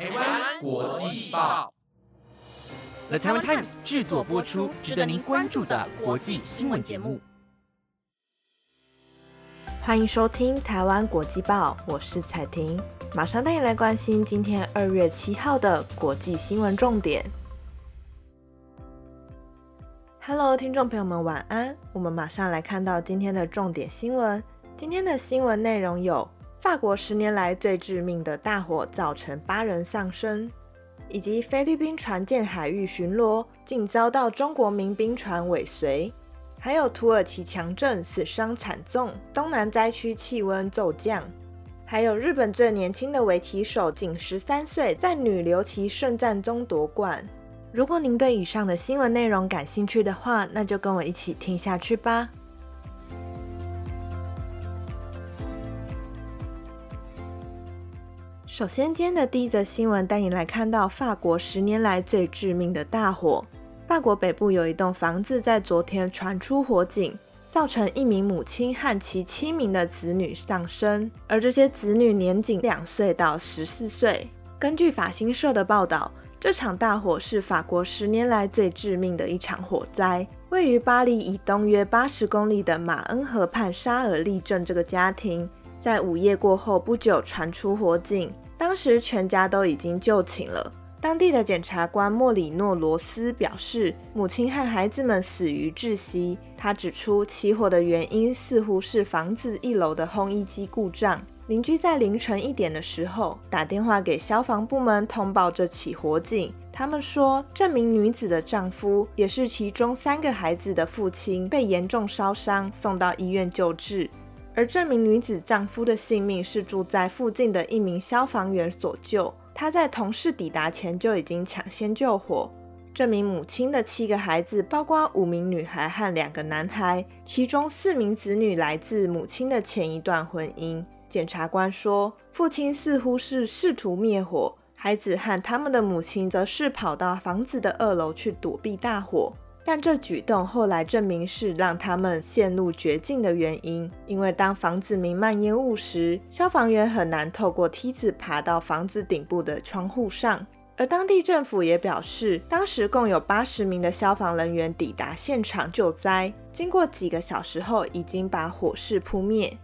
台湾国际报，The Taiwan Times 制作播出，值得您关注的国际新闻节目。欢迎收听台湾国际报，我是彩婷，马上带你来关心今天二月七号的国际新闻重点。Hello，听众朋友们，晚安。我们马上来看到今天的重点新闻。今天的新闻内容有：法国十年来最致命的大火造成八人丧生，以及菲律宾船舰海域巡逻竟遭到中国民兵船尾随。还有土耳其强震，死伤惨重，东南灾区气温骤降。还有日本最年轻的围棋手，仅十三岁，在女流棋圣战中夺冠。如果您对以上的新闻内容感兴趣的话，那就跟我一起听下去吧。首先，今天的第一则新闻带你来看到法国十年来最致命的大火。法国北部有一栋房子在昨天传出火警，造成一名母亲和其七名的子女丧生，而这些子女年仅两岁到十四岁。根据法新社的报道，这场大火是法国十年来最致命的一场火灾。位于巴黎以东约八十公里的马恩河畔沙尔利镇，这个家庭在午夜过后不久传出火警，当时全家都已经就寝了。当地的检察官莫里诺罗斯表示，母亲和孩子们死于窒息。他指出，起火的原因似乎是房子一楼的烘衣机故障。邻居在凌晨一点的时候打电话给消防部门通报这起火警。他们说，这名女子的丈夫也是其中三个孩子的父亲被严重烧伤，送到医院救治。而这名女子丈夫的性命是住在附近的一名消防员所救。他在同事抵达前就已经抢先救火。这名母亲的七个孩子，包括五名女孩和两个男孩，其中四名子女来自母亲的前一段婚姻。检察官说，父亲似乎是试图灭火，孩子和他们的母亲则是跑到房子的二楼去躲避大火。但这举动后来证明是让他们陷入绝境的原因，因为当房子弥漫烟雾时，消防员很难透过梯子爬到房子顶部的窗户上。而当地政府也表示，当时共有八十名的消防人员抵达现场救灾，经过几个小时后，已经把火势扑灭。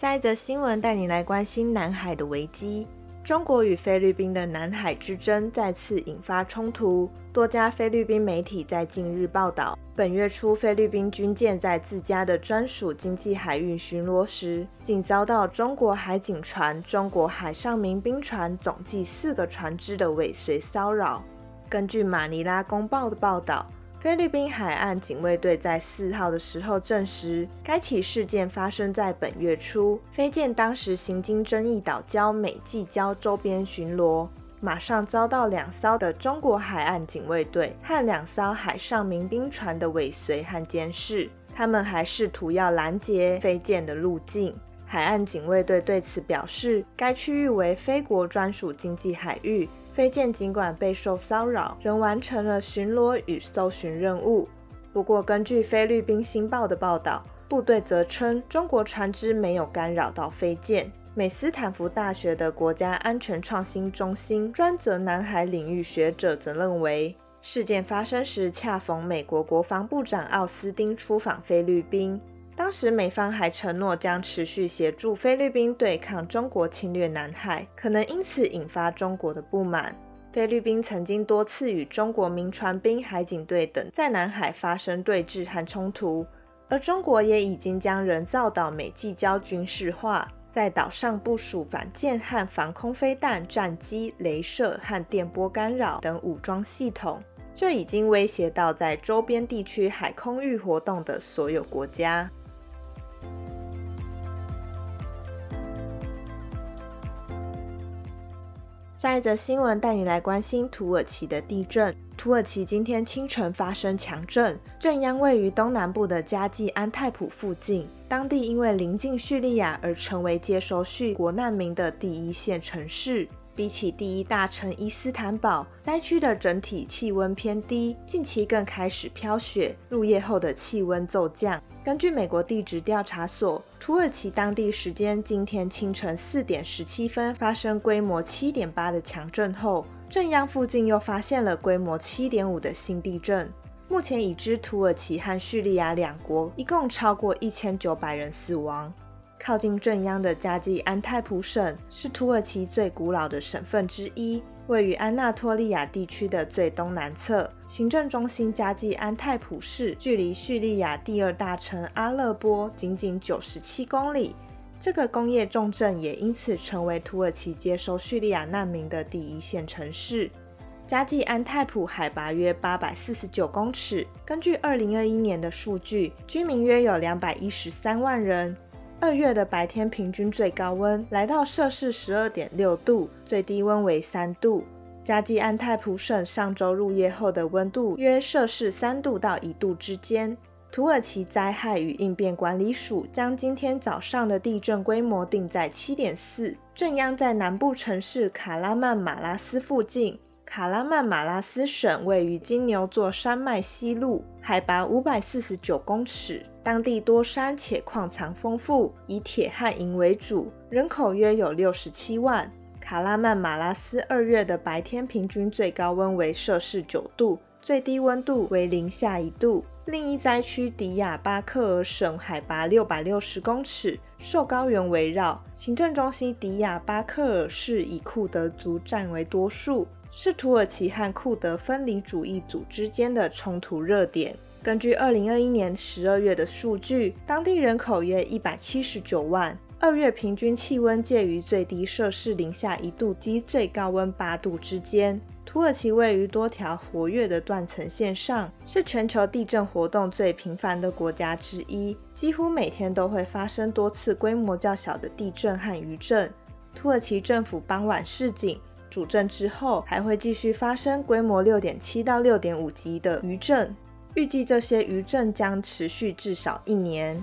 下一则新闻带你来关心南海的危机。中国与菲律宾的南海之争再次引发冲突。多家菲律宾媒体在近日报道，本月初菲律宾军舰在自家的专属经济海域巡逻时，竟遭到中国海警船、中国海上民兵船总计四个船只的尾随骚扰。根据马尼拉公报的报道。菲律宾海岸警卫队在四号的时候证实，该起事件发生在本月初。飞舰当时行经争议岛礁美济礁周边巡逻，马上遭到两艘的中国海岸警卫队和两艘海上民兵船的尾随和监视。他们还试图要拦截飞舰的路径。海岸警卫队对此表示，该区域为菲国专属经济海域。飞舰尽管备受骚扰，仍完成了巡逻与搜寻任务。不过，根据菲律宾《星报》的报道，部队则称中国船只没有干扰到飞舰。美斯坦福大学的国家安全创新中心专责南海领域学者则认为，事件发生时恰逢美国国防部长奥斯汀出访菲律宾。当时美方还承诺将持续协助菲律宾对抗中国侵略南海，可能因此引发中国的不满。菲律宾曾经多次与中国民船兵、海警队等在南海发生对峙和冲突，而中国也已经将人造岛美济礁军事化，在岛上部署反舰和防空飞弹、战机、镭射和电波干扰等武装系统，这已经威胁到在周边地区海空域活动的所有国家。下一则新闻带你来关心土耳其的地震。土耳其今天清晨发生强震，震央位于东南部的加济安泰普附近。当地因为临近叙利亚而成为接收叙国难民的第一线城市。比起第一大城伊斯坦堡，灾区的整体气温偏低，近期更开始飘雪，入夜后的气温骤降。根据美国地质调查所，土耳其当地时间今天清晨四点十七分发生规模七点八的强震后，震央附近又发现了规模七点五的新地震。目前已知土耳其和叙利亚两国一共超过一千九百人死亡。靠近正央的加济安泰普省是土耳其最古老的省份之一，位于安纳托利亚地区的最东南侧。行政中心加济安泰普市距离叙利亚第二大城阿勒波仅仅九十七公里。这个工业重镇也因此成为土耳其接收叙利亚难民的第一线城市。加济安泰普海拔约八百四十九公尺，根据二零二一年的数据，居民约有两百一十三万人。二月的白天平均最高温来到摄氏十二点六度，最低温为三度。加济安泰普省上周入夜后的温度约摄氏三度到一度之间。土耳其灾害与应变管理署将今天早上的地震规模定在七点四，震央在南部城市卡拉曼马拉斯附近。卡拉曼马拉斯省位于金牛座山脉西麓，海拔五百四十九公尺。当地多山且矿藏丰富，以铁和银为主，人口约有六十七万。卡拉曼马拉斯二月的白天平均最高温为摄氏九度，最低温度为零下一度。另一灾区迪亚巴克尔省海拔六百六十公尺，受高原围绕，行政中心迪亚巴克尔市以库德族占为多数。是土耳其和库德分离主义组之间的冲突热点。根据二零二一年十二月的数据，当地人口约一百七十九万，二月平均气温介于最低摄氏零下一度及最高温八度之间。土耳其位于多条活跃的断层线上，是全球地震活动最频繁的国家之一，几乎每天都会发生多次规模较小的地震和余震。土耳其政府傍晚示警。主震之后，还会继续发生规模六点七到六点五级的余震，预计这些余震将持续至少一年。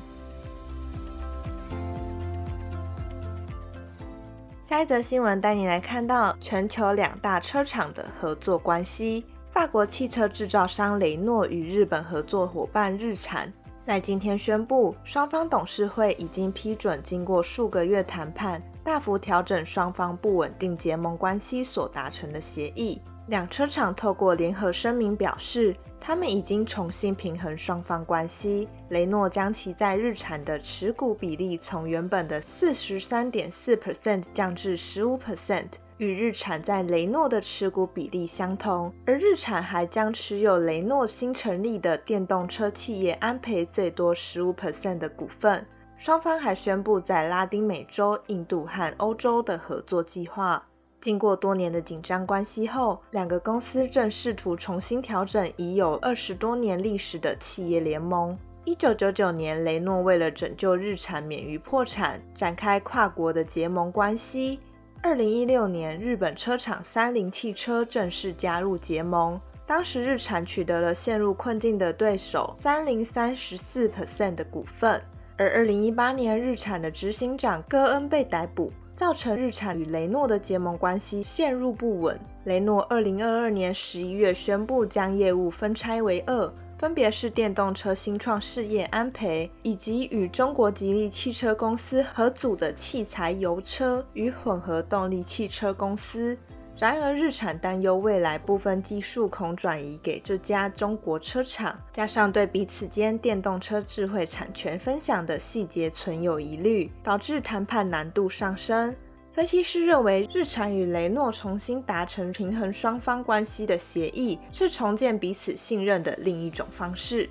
下一则新闻带你来看到全球两大车厂的合作关系。法国汽车制造商雷诺与日本合作伙伴日产，在今天宣布，双方董事会已经批准，经过数个月谈判。大幅调整双方不稳定结盟关系所达成的协议。两车厂透过联合声明表示，他们已经重新平衡双方关系。雷诺将其在日产的持股比例从原本的四十三点四 percent 降至十五 percent，与日产在雷诺的持股比例相同。而日产还将持有雷诺新成立的电动车企业安培最多十五 percent 的股份。双方还宣布在拉丁美洲、印度和欧洲的合作计划。经过多年的紧张关系后，两个公司正试图重新调整已有二十多年历史的企业联盟。一九九九年，雷诺为了拯救日产免于破产，展开跨国的结盟关系。二零一六年，日本车厂三菱汽车正式加入结盟，当时日产取得了陷入困境的对手三菱三十四 percent 的股份。而二零一八年，日产的执行长戈恩被逮捕，造成日产与雷诺的结盟关系陷入不稳。雷诺二零二二年十一月宣布将业务分拆为二，分别是电动车新创事业安培，以及与中国吉利汽车公司合组的器材油车与混合动力汽车公司。然而，日产担忧未来部分技术恐转移给这家中国车厂，加上对彼此间电动车智慧产权分享的细节存有疑虑，导致谈判难度上升。分析师认为，日产与雷诺重新达成平衡双方关系的协议，是重建彼此信任的另一种方式。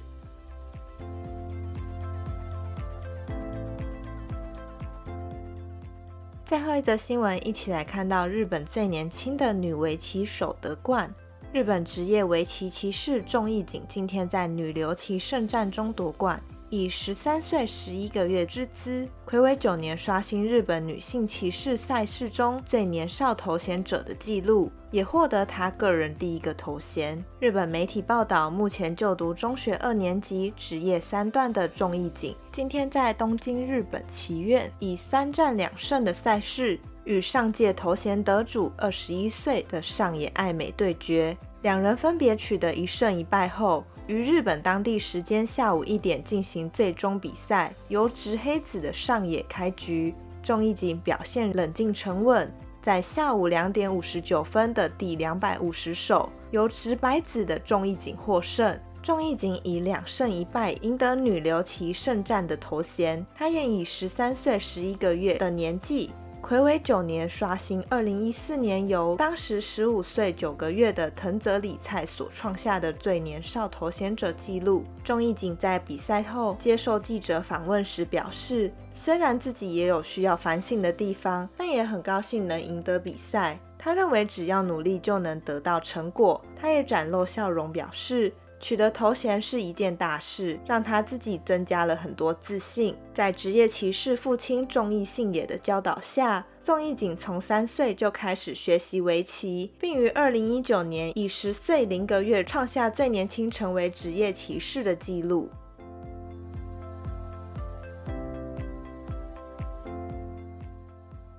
最后一则新闻，一起来看到日本最年轻的女围棋手得冠。日本职业围棋骑士仲义景今天在女流棋圣战中夺冠。以十三岁十一个月之姿，魁违九年刷新日本女性骑士赛事中最年少头衔者的纪录，也获得她个人第一个头衔。日本媒体报道，目前就读中学二年级、职业三段的仲义景，今天在东京日本棋院以三战两胜的赛事。与上届头衔得主二十一岁的上野爱美对决。两人分别取得一胜一败后，于日本当地时间下午一点进行最终比赛，由直黑子的上野开局。众义景表现冷静沉稳，在下午两点五十九分的第两百五十手，由直白子的众义景获胜。众义景以两胜一败赢得女流棋圣战的头衔。他也以十三岁十一个月的年纪。魁违九年，刷新二零一四年由当时十五岁九个月的藤泽里菜所创下的最年少头衔者纪录。钟义景在比赛后接受记者访问时表示，虽然自己也有需要反省的地方，但也很高兴能赢得比赛。他认为只要努力就能得到成果。他也展露笑容，表示。取得头衔是一件大事，让他自己增加了很多自信。在职业骑士父亲仲义信也的教导下，仲义景从三岁就开始学习围棋，并于二零一九年以十岁零个月创下最年轻成为职业骑士的纪录。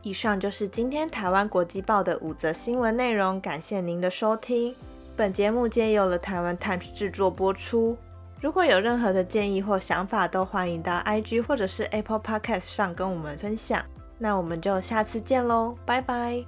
以上就是今天台湾国际报的五则新闻内容，感谢您的收听。本节目皆由了台湾 Times 制作播出。如果有任何的建议或想法，都欢迎到 IG 或者是 Apple Podcast 上跟我们分享。那我们就下次见喽，拜拜。